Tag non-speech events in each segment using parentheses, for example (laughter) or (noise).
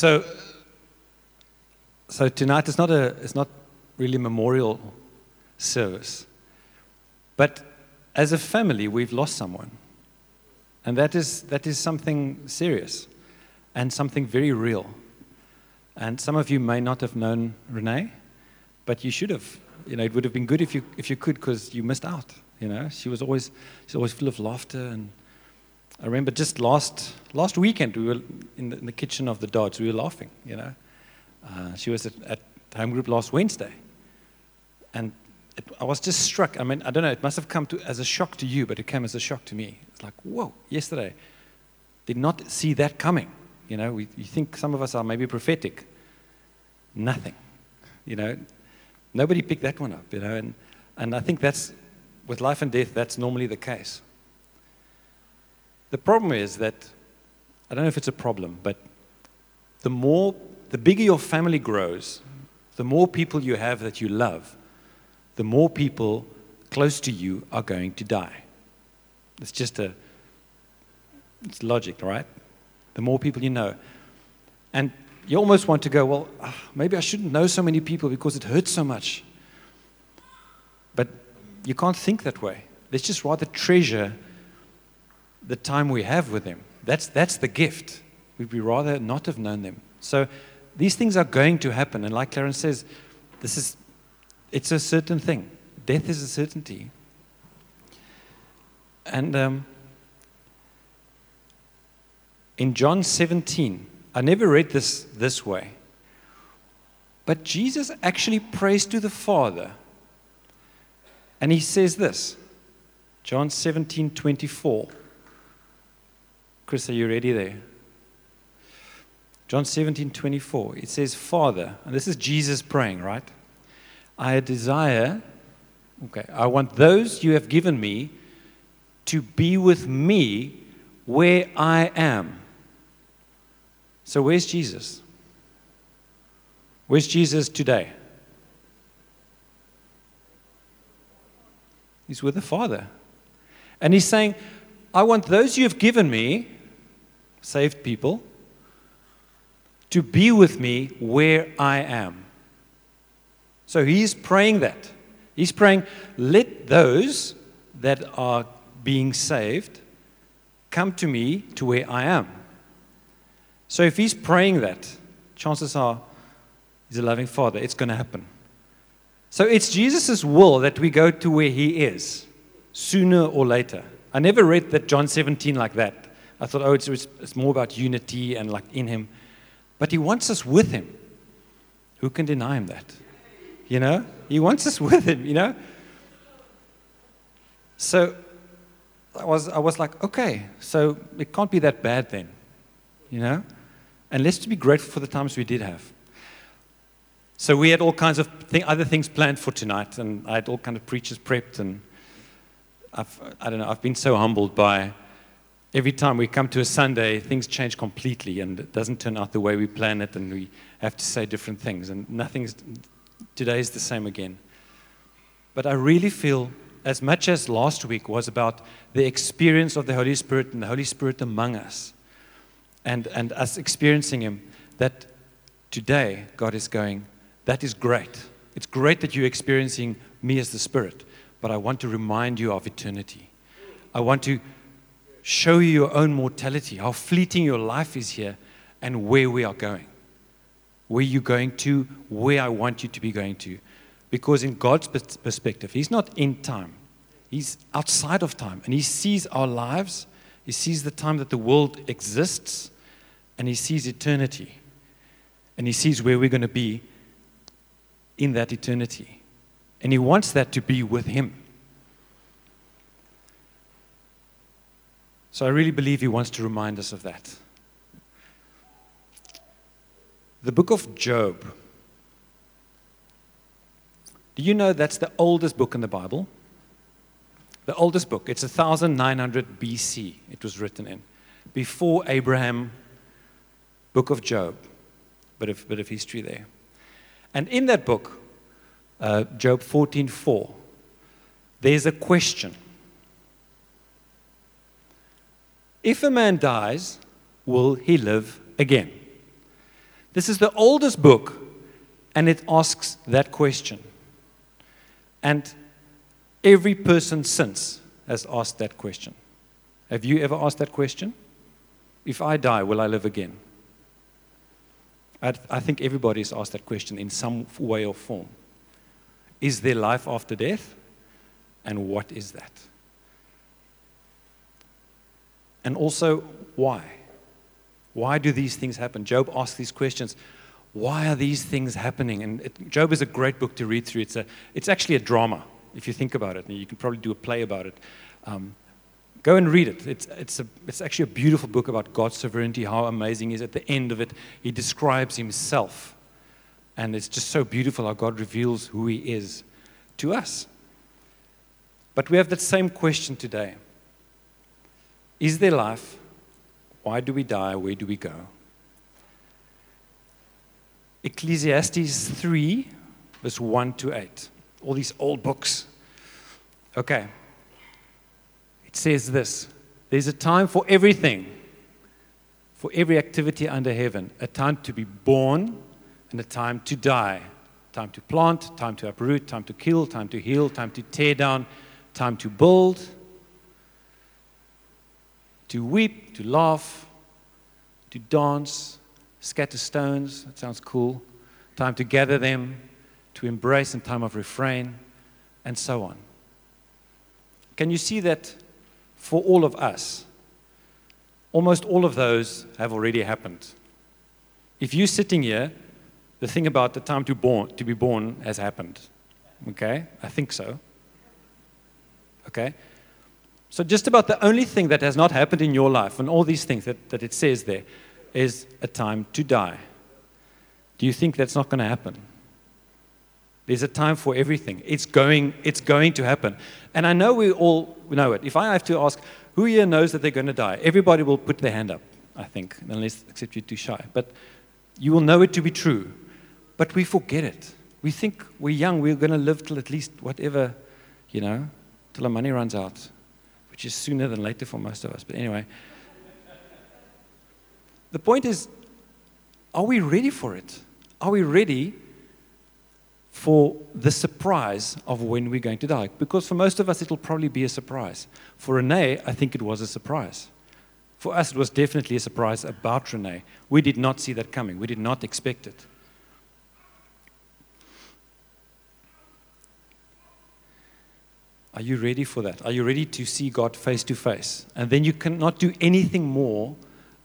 So, so tonight is not a it's not really memorial service, but as a family we've lost someone, and that is that is something serious, and something very real. And some of you may not have known Renee, but you should have. You know, it would have been good if you if you could, because you missed out. You know, she was always she's always full of laughter and I remember just last last weekend we were in the, in the kitchen of the Dodds. We were laughing. You know, uh, she was at, at home group last Wednesday, and it, I was just struck. I mean, I don't know. It must have come to, as a shock to you, but it came as a shock to me. It's like, whoa! Yesterday, did not see that coming. You know, we, you think some of us are maybe prophetic. Nothing. You know, nobody picked that one up. You know, and and I think that's with life and death. That's normally the case. The problem is that, I don't know if it's a problem, but the more, the bigger your family grows, the more people you have that you love, the more people close to you are going to die. It's just a, it's logic, right? The more people you know. And you almost want to go, well, ah, maybe I shouldn't know so many people because it hurts so much. But you can't think that way. Let's just rather treasure the time we have with them. That's, that's the gift. We'd be rather not have known them. So these things are going to happen. And like Clarence says, this is, it's a certain thing. Death is a certainty. And um, in John 17, I never read this this way, but Jesus actually prays to the Father. And he says this John 17 24. Chris, are you ready there? John 17, 24. It says, Father, and this is Jesus praying, right? I desire, okay, I want those you have given me to be with me where I am. So, where's Jesus? Where's Jesus today? He's with the Father. And he's saying, I want those you have given me saved people, to be with me where I am. So he's praying that. He's praying, let those that are being saved come to me to where I am. So if he's praying that, chances are he's a loving father. It's going to happen. So it's Jesus' will that we go to where he is sooner or later. I never read that John 17 like that. I thought, oh, it's, it's more about unity and like in Him. But He wants us with Him. Who can deny Him that? You know? He wants us with Him, you know? So I was, I was like, okay, so it can't be that bad then, you know? And let's be grateful for the times we did have. So we had all kinds of thing, other things planned for tonight, and I had all kind of preachers prepped, and I've, I don't know, I've been so humbled by every time we come to a Sunday, things change completely and it doesn't turn out the way we plan it and we have to say different things and nothing's, today is the same again. But I really feel, as much as last week was about the experience of the Holy Spirit and the Holy Spirit among us and, and us experiencing Him, that today God is going, that is great. It's great that you're experiencing me as the Spirit, but I want to remind you of eternity. I want to show you your own mortality, how fleeting your life is here, and where we are going. Where you're going to, where I want you to be going to. Because in God's perspective, He's not in time, He's outside of time. And He sees our lives, He sees the time that the world exists, and He sees eternity. And He sees where we're going to be in that eternity. And He wants that to be with Him. So I really believe he wants to remind us of that. The book of Job. Do you know that's the oldest book in the Bible? The oldest book. It's 1900 BC, it was written in. Before Abraham, book of Job. Bit of, bit of history there. And in that book, uh, Job 14:4, there's a question. If a man dies, will he live again? This is the oldest book, and it asks that question. And every person since has asked that question. Have you ever asked that question? If I die, will I live again? I, I think everybody has asked that question in some way or form. Is there life after death? And what is that? And also, why? Why do these things happen? Job asks these questions. Why are these things happening? And it, Job is a great book to read through. It's, a, it's actually a drama, if you think about it. And you can probably do a play about it. Um, go and read it. It's, it's, a, it's actually a beautiful book about God's sovereignty, how amazing is. At the end of it, he describes himself. And it's just so beautiful how God reveals who he is to us. But we have that same question today Is there life? Why do we die? Where do we go? Ecclesiastes 3, verse 1 to 8. All these old books. Okay. It says this There's a time for everything, for every activity under heaven, a time to be born and a time to die. Time to plant, time to uproot, time to kill, time to heal, time to tear down, time to build, to weep, to laugh, to dance, scatter stones. That sounds cool. Time to gather them, to embrace in time of refrain, and so on. Can you see that for all of us? Almost all of those have already happened. If you're sitting here, the thing about the time to, born, to be born has happened. Okay? I think so. Okay? So, just about the only thing that has not happened in your life, and all these things that, that it says there, is a time to die. Do you think that's not going to happen? There's a time for everything. It's going, it's going to happen. And I know we all know it. If I have to ask, who here knows that they're going to die? Everybody will put their hand up, I think, unless, except you're too shy. But you will know it to be true. But we forget it. We think we're young, we're going to live till at least whatever, you know, till our money runs out, which is sooner than later for most of us. But anyway, the point is are we ready for it? Are we ready for the surprise of when we're going to die? Because for most of us, it'll probably be a surprise. For Renee, I think it was a surprise. For us, it was definitely a surprise about Renee. We did not see that coming, we did not expect it. Are you ready for that? Are you ready to see God face to face? And then you cannot do anything more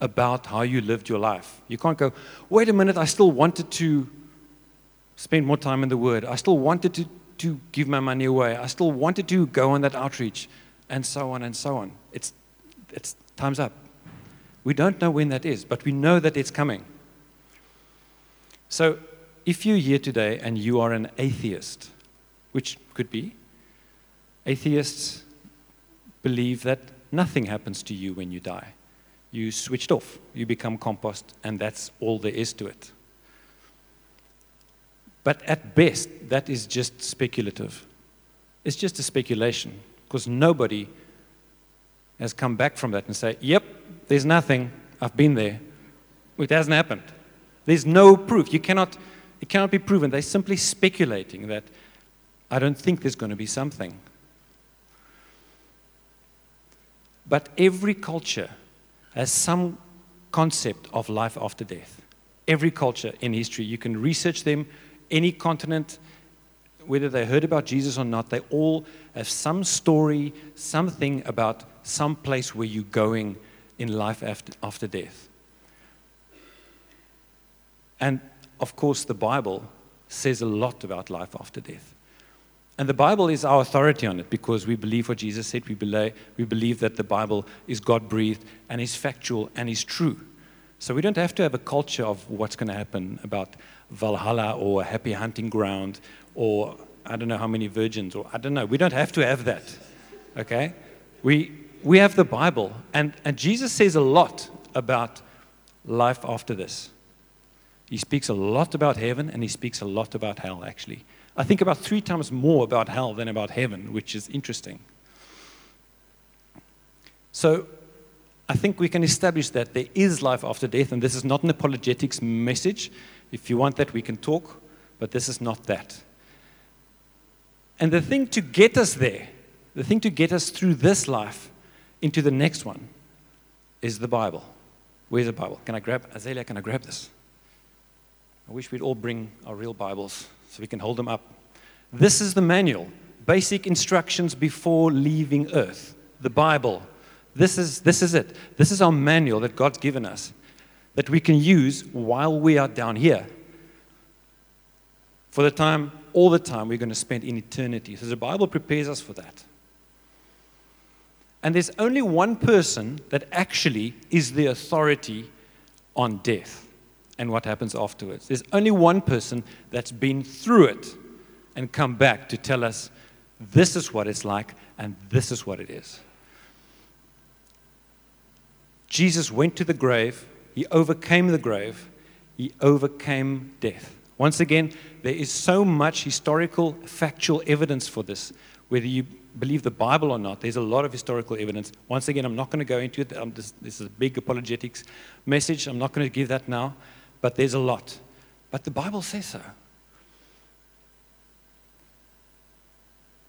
about how you lived your life. You can't go, wait a minute, I still wanted to spend more time in the Word. I still wanted to, to give my money away. I still wanted to go on that outreach, and so on and so on. It's, it's time's up. We don't know when that is, but we know that it's coming. So if you're here today and you are an atheist, which could be, Atheists believe that nothing happens to you when you die. You switched off, you become compost, and that's all there is to it. But at best, that is just speculative. It's just a speculation because nobody has come back from that and say, "Yep, there's nothing. I've been there. It hasn't happened." There's no proof. You cannot. It cannot be proven. They're simply speculating that. I don't think there's going to be something. But every culture has some concept of life after death. Every culture in history, you can research them, any continent, whether they heard about Jesus or not, they all have some story, something about some place where you're going in life after, after death. And of course, the Bible says a lot about life after death. And the Bible is our authority on it because we believe what Jesus said. We believe, we believe that the Bible is God breathed and is factual and is true. So we don't have to have a culture of what's going to happen about Valhalla or a happy hunting ground or I don't know how many virgins or I don't know. We don't have to have that. Okay? We, we have the Bible. And, and Jesus says a lot about life after this. He speaks a lot about heaven and he speaks a lot about hell, actually. I think about three times more about hell than about heaven, which is interesting. So, I think we can establish that there is life after death, and this is not an apologetics message. If you want that, we can talk, but this is not that. And the thing to get us there, the thing to get us through this life into the next one, is the Bible. Where's the Bible? Can I grab, Azalea, can I grab this? I wish we'd all bring our real Bibles so we can hold them up. This is the manual, basic instructions before leaving earth. The Bible. This is, this is it. This is our manual that God's given us that we can use while we are down here. For the time, all the time we're going to spend in eternity. So the Bible prepares us for that. And there's only one person that actually is the authority on death and what happens afterwards. There's only one person that's been through it and come back to tell us this is what it's like and this is what it is. Jesus went to the grave, he overcame the grave, he overcame death. Once again, there is so much historical, factual evidence for this. Whether you believe the Bible or not, there's a lot of historical evidence. Once again, I'm not going to go into it. Just, this is a big apologetics message. I'm not going to give that now, but there's a lot. But the Bible says so.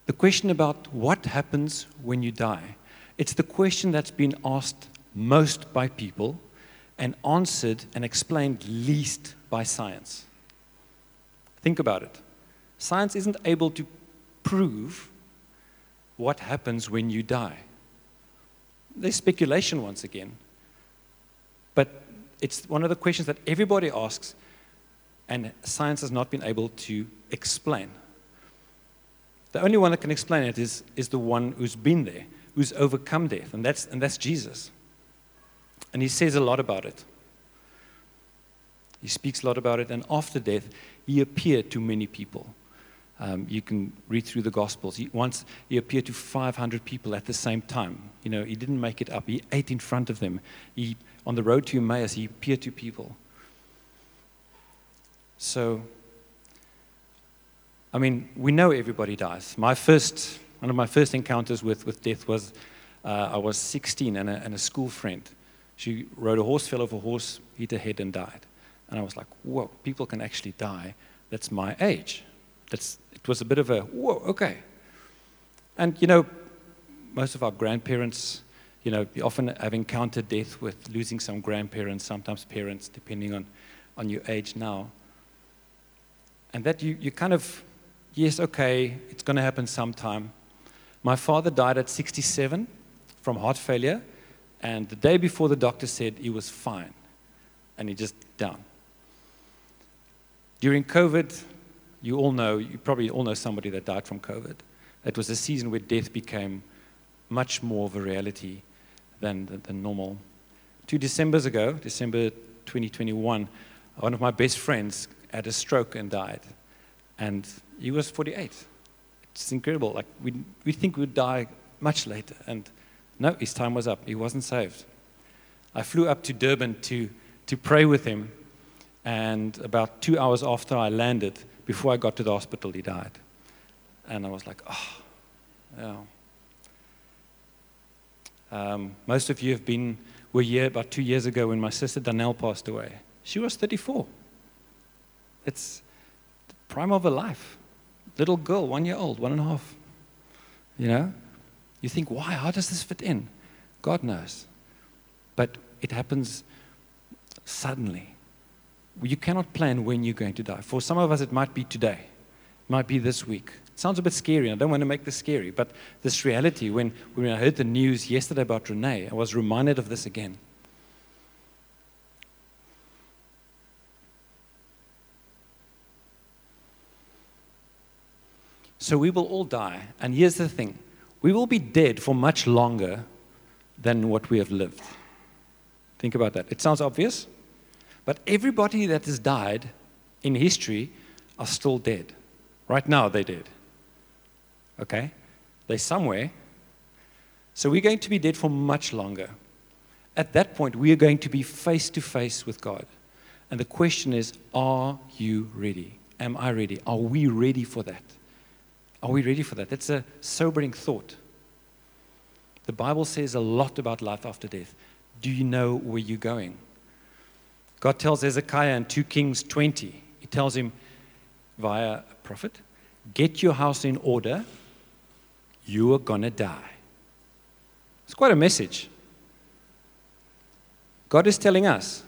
The question about what happens when you die, it's the question that's been asked most by people and answered and explained least by science. Think about it. Science isn't able to prove what happens when you die. There's speculation once again. But it's one of the questions that everybody asks, and science has not been able to explain. The only one that can explain it is, is the one who's been there, who's overcome death, and that's, and that's Jesus. And he says a lot about it. He speaks a lot about it, and after death, he appeared to many people. Um, you can read through the Gospels. He, once he appeared to 500 people at the same time. You know, he didn't make it up. He ate in front of them. He, on the road to Emmaus, he appeared to people. So I mean, we know everybody dies. My first, one of my first encounters with, with death was uh, I was 16 and a, and a school friend. She rode a horse, fell off a horse, hit her head, and died. And I was like, whoa, people can actually die. That's my age. That's, it was a bit of a, whoa, okay. And, you know, most of our grandparents, you know, you often have encountered death with losing some grandparents, sometimes parents, depending on, on your age now. And that you, you kind of yes, okay, it's going to happen sometime. My father died at 67 from heart failure, and the day before the doctor said he was fine, and he just down. During COVID, you all know, you probably all know somebody that died from COVID. It was a season where death became much more of a reality than, than, normal. Two Decembers ago, December 2021, one of my best friends had a stroke and died. And he was 48. It's incredible. Like, we, we think we'd die much later. And no, his time was up. He wasn't saved. I flew up to Durban to, to pray with him. And about two hours after I landed, before I got to the hospital, he died. And I was like, oh, yeah. Um, most of you have been, were here about two years ago when my sister Danelle passed away. She was 34. It's the prime of her life little girl, one year old, one and a half. You know? You think, why? How does this fit in? God knows. But it happens suddenly. You cannot plan when you're going to die. For some of us, it might be today, it might be this week. Sounds a bit scary. I don't want to make this scary, but this reality, when, when I heard the news yesterday about Renee, I was reminded of this again. So we will all die. And here's the thing we will be dead for much longer than what we have lived. Think about that. It sounds obvious, but everybody that has died in history are still dead. Right now, they're dead. Okay? They're somewhere. So we're going to be dead for much longer. At that point, we are going to be face to face with God. And the question is are you ready? Am I ready? Are we ready for that? Are we ready for that? That's a sobering thought. The Bible says a lot about life after death. Do you know where you're going? God tells Hezekiah in 2 Kings 20, He tells him via a prophet, Get your house in order, you are going to die. It's quite a message. God is telling us,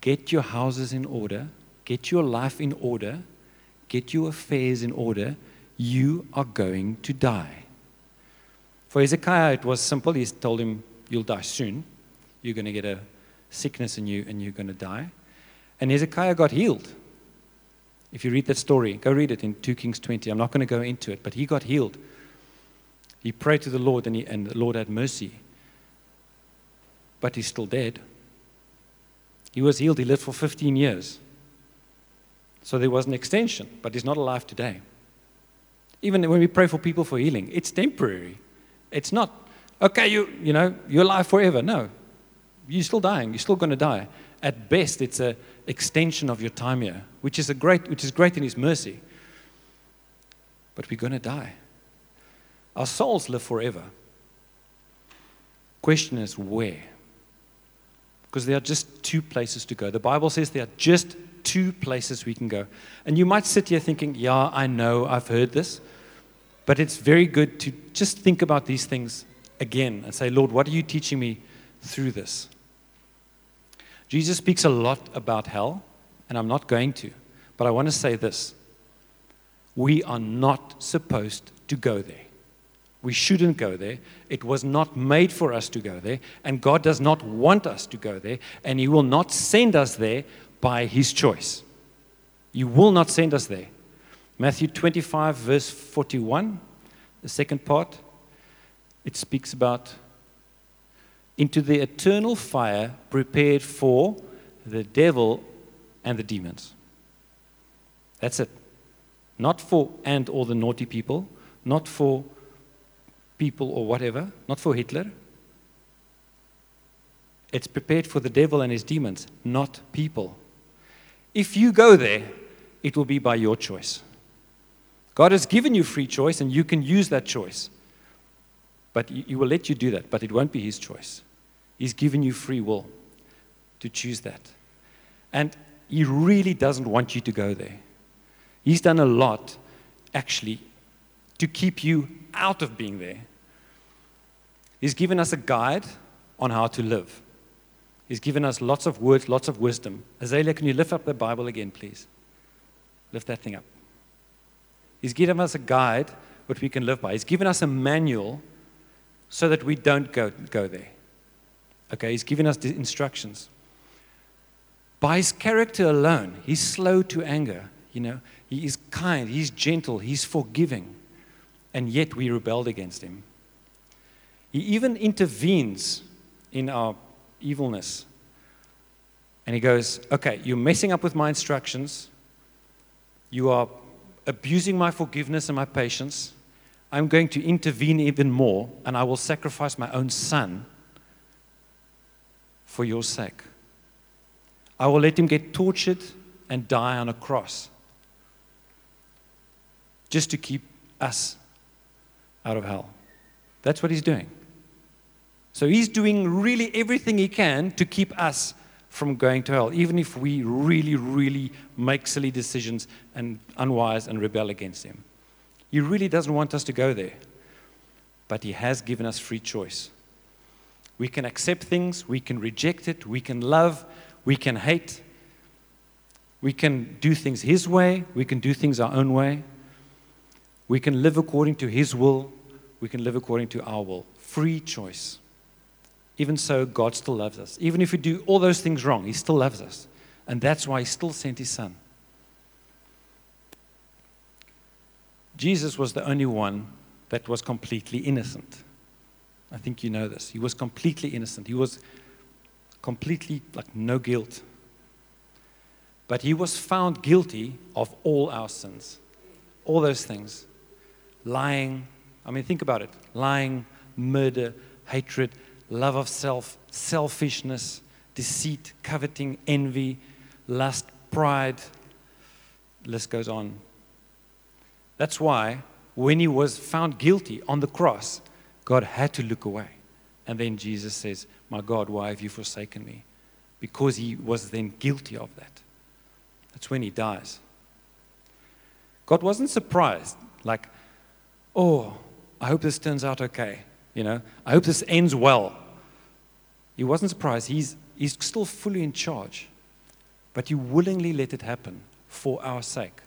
Get your houses in order, get your life in order, get your affairs in order, you are going to die. For Hezekiah, it was simple. He told him, You'll die soon. You're going to get a sickness in you and you're going to die. And Hezekiah got healed. If you read that story, go read it in 2 Kings 20. I'm not going to go into it, but he got healed. He prayed to the Lord and, he, and the Lord had mercy. But he's still dead. He was healed. He lived for 15 years. So there was an extension, but he's not alive today. Even when we pray for people for healing, it's temporary. It's not, okay, you, you know, you're alive forever. No. You're still dying. You're still going to die. At best, it's an extension of your time here, which is, a great, which is great in His mercy. But we're going to die. Our souls live forever. Question is where? Because there are just two places to go. The Bible says there are just two places we can go. And you might sit here thinking, yeah, I know, I've heard this. But it's very good to just think about these things again and say, Lord, what are you teaching me through this? Jesus speaks a lot about hell, and I'm not going to, but I want to say this. We are not supposed to go there. We shouldn't go there. It was not made for us to go there, and God does not want us to go there, and He will not send us there by His choice. He will not send us there. Matthew 25, verse 41, the second part, it speaks about into the eternal fire prepared for the devil and the demons. That's it. Not for and all the naughty people, not for people or whatever, not for Hitler. It's prepared for the devil and his demons, not people. If you go there, it will be by your choice. God has given you free choice, and you can use that choice. But He will let you do that, but it won't be His choice. He's given you free will to choose that. And He really doesn't want you to go there. He's done a lot, actually, to keep you out of being there. He's given us a guide on how to live. He's given us lots of words, lots of wisdom. Azalea, can you lift up the Bible again, please? Lift that thing up. He's given us a guide what we can live by. He's given us a manual so that we don't go, go there. Okay, he's given us the instructions. By his character alone, he's slow to anger. You know, he is kind, he's gentle, he's forgiving. And yet we rebelled against him. He even intervenes in our evilness. And he goes, Okay, you're messing up with my instructions. You are abusing my forgiveness and my patience. I'm going to intervene even more, and I will sacrifice my own son for your sake. I will let him get tortured and die on a cross just to keep us out of hell. That's what he's doing. So he's doing really everything he can to keep us from going to hell, even if we really, really make silly decisions and unwise and rebel against him. He really doesn't want us to go there, but he has given us free choice. We can accept things, we can reject it, we can love, we can hate, we can do things his way, we can do things our own way. We can live according to his will, we can live according to our will. Free choice. Even so, God still loves us. Even if we do all those things wrong, He still loves us. And that's why He still sent His Son. Jesus was the only one that was completely innocent. I think you know this. He was completely innocent. He was completely, like, no guilt. But he was found guilty of all our sins. All those things. Lying. I mean, think about it lying, murder, hatred, love of self, selfishness, deceit, coveting, envy, lust, pride. The list goes on. That's why when he was found guilty on the cross, God had to look away. And then Jesus says, My God, why have you forsaken me? Because he was then guilty of that. That's when he dies. God wasn't surprised, like, oh, I hope this turns out okay. You know, I hope this ends well. He wasn't surprised. He's, he's still fully in charge. But he willingly let it happen for our sake.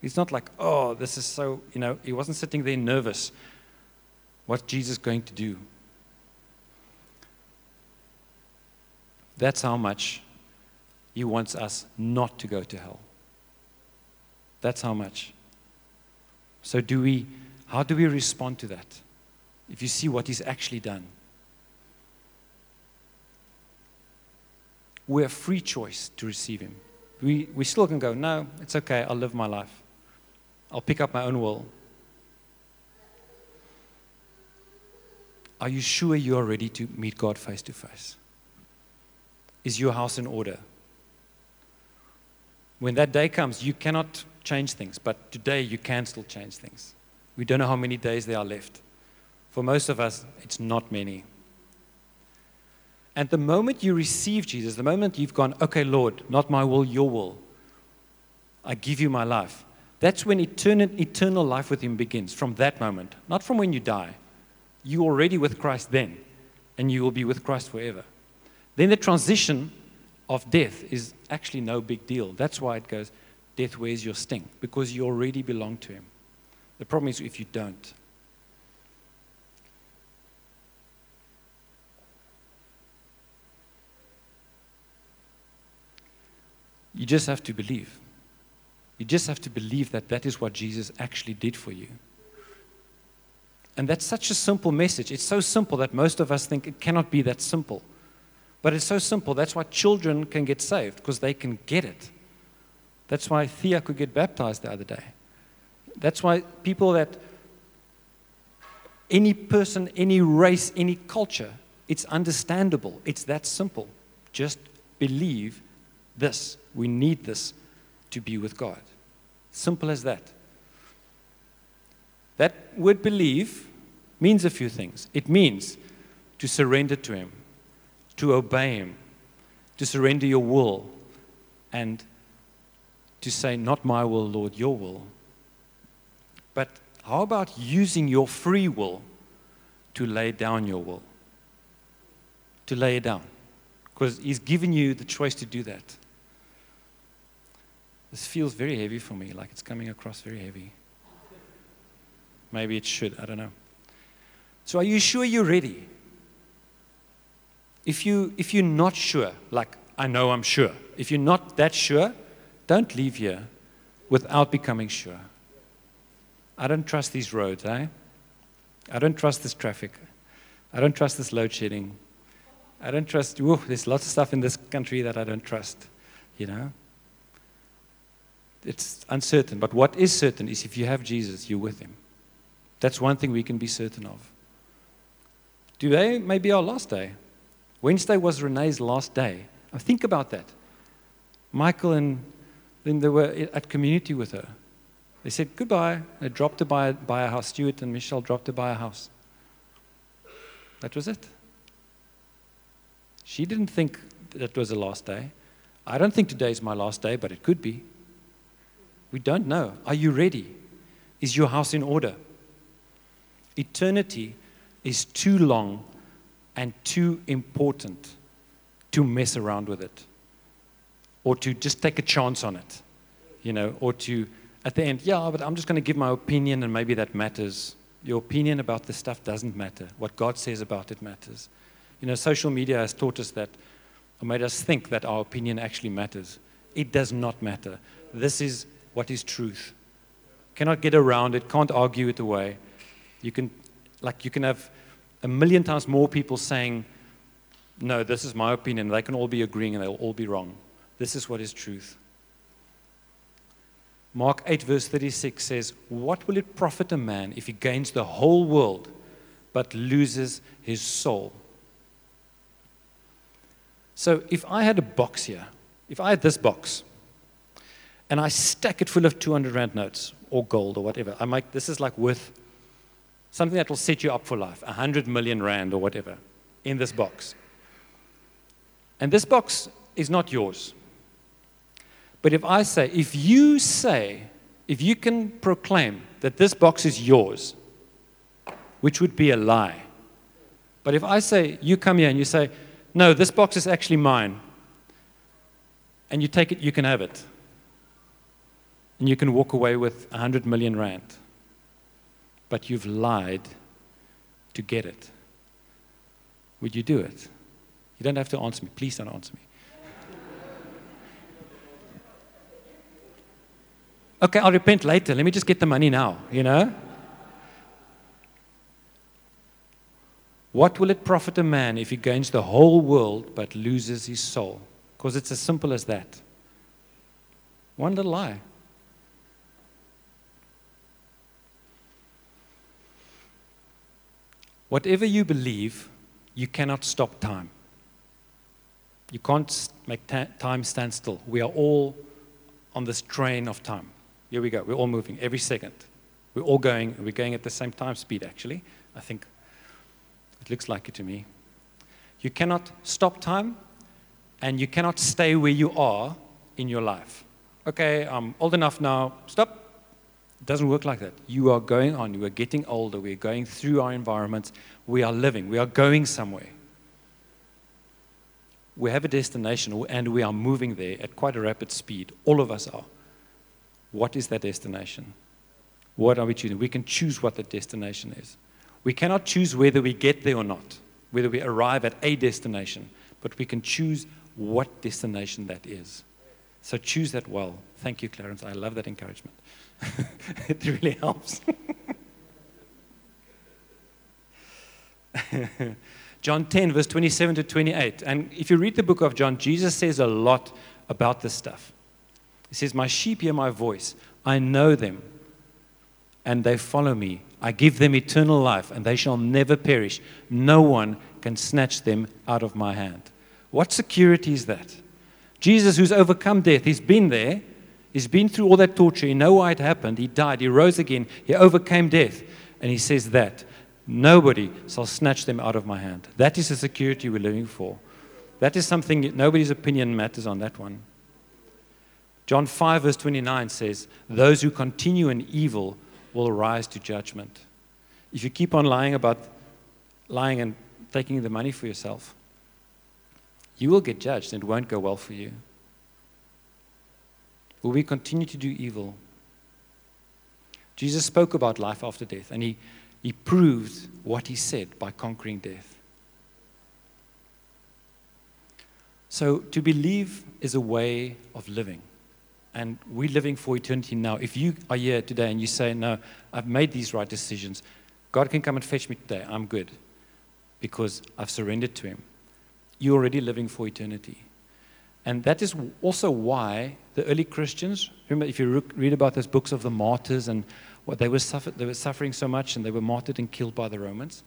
He's not like, oh, this is so, you know, he wasn't sitting there nervous. What's Jesus going to do? That's how much he wants us not to go to hell. That's how much. So, do we, how do we respond to that? If you see what he's actually done, we have free choice to receive him. We, we still can go, no, it's okay, I'll live my life. I'll pick up my own will. Are you sure you are ready to meet God face to face? Is your house in order? When that day comes, you cannot change things, but today you can still change things. We don't know how many days there are left. For most of us, it's not many. And the moment you receive Jesus, the moment you've gone, okay, Lord, not my will, your will, I give you my life, that's when eternal, eternal life with Him begins, from that moment, not from when you die. You're already with Christ then, and you will be with Christ forever. Then the transition of death is actually no big deal. That's why it goes, Death, where's your sting? Because you already belong to Him. The problem is if you don't. You just have to believe. You just have to believe that that is what Jesus actually did for you. And that's such a simple message. It's so simple that most of us think it cannot be that simple. But it's so simple. That's why children can get saved, because they can get it. That's why Thea could get baptized the other day. That's why people that, any person, any race, any culture, it's understandable. It's that simple. Just believe this. We need this to be with God. Simple as that. That word believe means a few things. It means to surrender to Him, to obey Him, to surrender your will, and to say, Not my will, Lord, your will. But how about using your free will to lay down your will? To lay it down. Because He's given you the choice to do that. This feels very heavy for me, like it's coming across very heavy. Maybe it should, I don't know. So, are you sure you're ready? If, you, if you're not sure, like I know I'm sure, if you're not that sure, don't leave here without becoming sure. I don't trust these roads, eh? I don't trust this traffic. I don't trust this load shedding. I don't trust, whoa, there's lots of stuff in this country that I don't trust, you know? it's uncertain. But what is certain is if you have Jesus, you're with him. That's one thing we can be certain of. Today may be our last day. Wednesday was Renee's last day. Think about that. Michael and they were at community with her. They said goodbye. They dropped her by, by a house. Stuart and Michelle dropped her by a house. That was it. She didn't think that was the last day. I don't think today is my last day, but it could be. We don't know. Are you ready? Is your house in order? Eternity is too long and too important to mess around with it or to just take a chance on it, you know, or to, at the end, yeah, but I'm just going to give my opinion and maybe that matters. Your opinion about this stuff doesn't matter. What God says about it matters. You know, social media has taught us that, or made us think that our opinion actually matters. It does not matter. This is what is truth. Cannot get around it, can't argue it away. You can, like, you can have a million times more people saying, No, this is my opinion. They can all be agreeing and they'll all be wrong. This is what is truth. Mark 8, verse 36 says, What will it profit a man if he gains the whole world but loses his soul? So if I had a box here, if I had this box, and I stack it full of 200 Rand notes or gold or whatever. I'm like, this is like worth something that will set you up for life 100 million Rand or whatever in this box. And this box is not yours. But if I say, if you say, if you can proclaim that this box is yours, which would be a lie. But if I say, you come here and you say, no, this box is actually mine, and you take it, you can have it. And you can walk away with 100 million rand. But you've lied to get it. Would you do it? You don't have to answer me. Please don't answer me. Okay, I'll repent later. Let me just get the money now, you know? What will it profit a man if he gains the whole world but loses his soul? Because it's as simple as that. One little lie. Whatever you believe, you cannot stop time. You can't make ta- time stand still. We are all on this train of time. Here we go. We're all moving every second. We're all going, we're going at the same time speed, actually. I think it looks like it to me. You cannot stop time and you cannot stay where you are in your life. Okay, I'm old enough now, stop. It doesn't work like that. You are going on, you are getting older, we're going through our environments, we are living, we are going somewhere. We have a destination and we are moving there at quite a rapid speed. All of us are. What is that destination? What are we choosing? We can choose what the destination is. We cannot choose whether we get there or not, whether we arrive at a destination, but we can choose what destination that is. So choose that well. Thank you, Clarence. I love that encouragement. (laughs) it really helps. (laughs) John 10, verse 27 to 28. And if you read the book of John, Jesus says a lot about this stuff. He says, My sheep hear my voice. I know them, and they follow me. I give them eternal life, and they shall never perish. No one can snatch them out of my hand. What security is that? Jesus, who's overcome death, he's been there. He's been through all that torture. He knows why it happened. He died. He rose again. He overcame death. And he says that nobody shall snatch them out of my hand. That is the security we're living for. That is something, nobody's opinion matters on that one. John 5, verse 29 says, Those who continue in evil will rise to judgment. If you keep on lying about lying and taking the money for yourself, you will get judged and it won't go well for you. Will we continue to do evil? Jesus spoke about life after death and he, he proved what he said by conquering death. So, to believe is a way of living and we're living for eternity now. If you are here today and you say, No, I've made these right decisions, God can come and fetch me today. I'm good because I've surrendered to Him. You're already living for eternity. And that is also why the early Christians, remember, if you read about those books of the martyrs and what they were, suffer- they were suffering so much and they were martyred and killed by the Romans,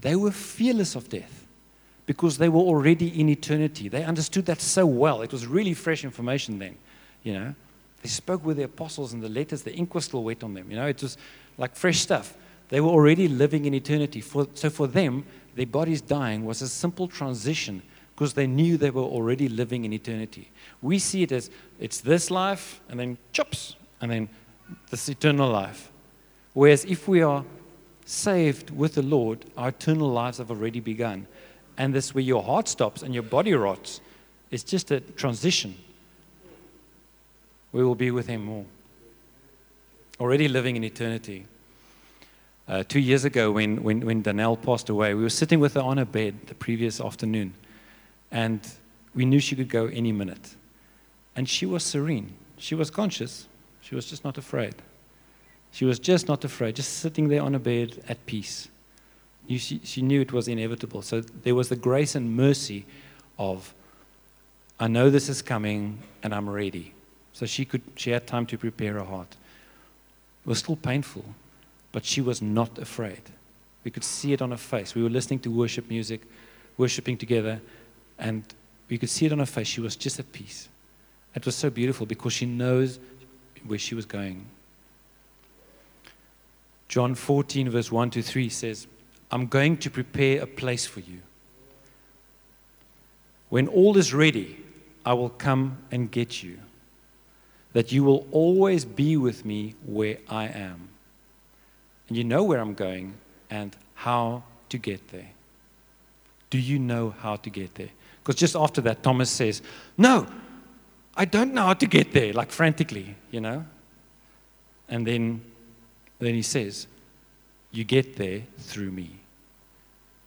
they were fearless of death because they were already in eternity. They understood that so well. It was really fresh information then. You know, they spoke with the apostles and the letters, the ink was still wet on them. You know, it was like fresh stuff. They were already living in eternity. For, so for them, their bodies dying was a simple transition because they knew they were already living in eternity. We see it as it's this life and then chops and then this eternal life. Whereas if we are saved with the Lord, our eternal lives have already begun. And this where your heart stops and your body rots, it's just a transition we will be with him more. Already living in eternity. Uh, two years ago, when, when, when Danelle passed away, we were sitting with her on her bed the previous afternoon, and we knew she could go any minute. And she was serene. She was conscious. She was just not afraid. She was just not afraid, just sitting there on a bed at peace. She, she knew it was inevitable. So there was the grace and mercy of, I know this is coming and I'm ready. So she, could, she had time to prepare her heart. It was still painful, but she was not afraid. We could see it on her face. We were listening to worship music, worshiping together, and we could see it on her face. She was just at peace. It was so beautiful because she knows where she was going. John 14, verse 1 to 3 says, I'm going to prepare a place for you. When all is ready, I will come and get you, that you will always be with me where I am. And you know where I'm going and how to get there. Do you know how to get there? Because just after that, Thomas says, No, I don't know how to get there, like frantically, you know? And then, then he says, You get there through me.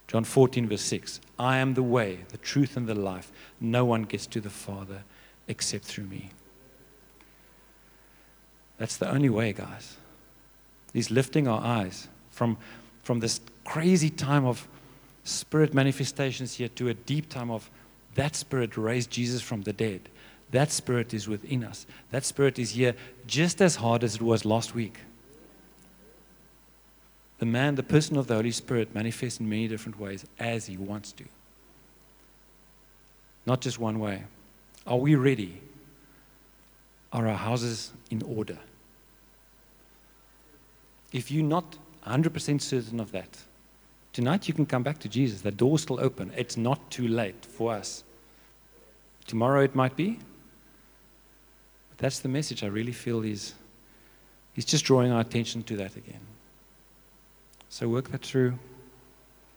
John 14, verse 6 I am the way, the truth, and the life. No one gets to the Father except through me. That's the only way, guys. He's lifting our eyes from, from this crazy time of spirit manifestations here to a deep time of that spirit raised Jesus from the dead. That spirit is within us. That spirit is here just as hard as it was last week. The man, the person of the Holy Spirit, manifests in many different ways as he wants to. Not just one way. Are we ready? Are our houses in order? If you're not 100% certain of that, tonight you can come back to Jesus. The door's still open. It's not too late for us. Tomorrow it might be. But that's the message I really feel is he's just drawing our attention to that again. So work that through.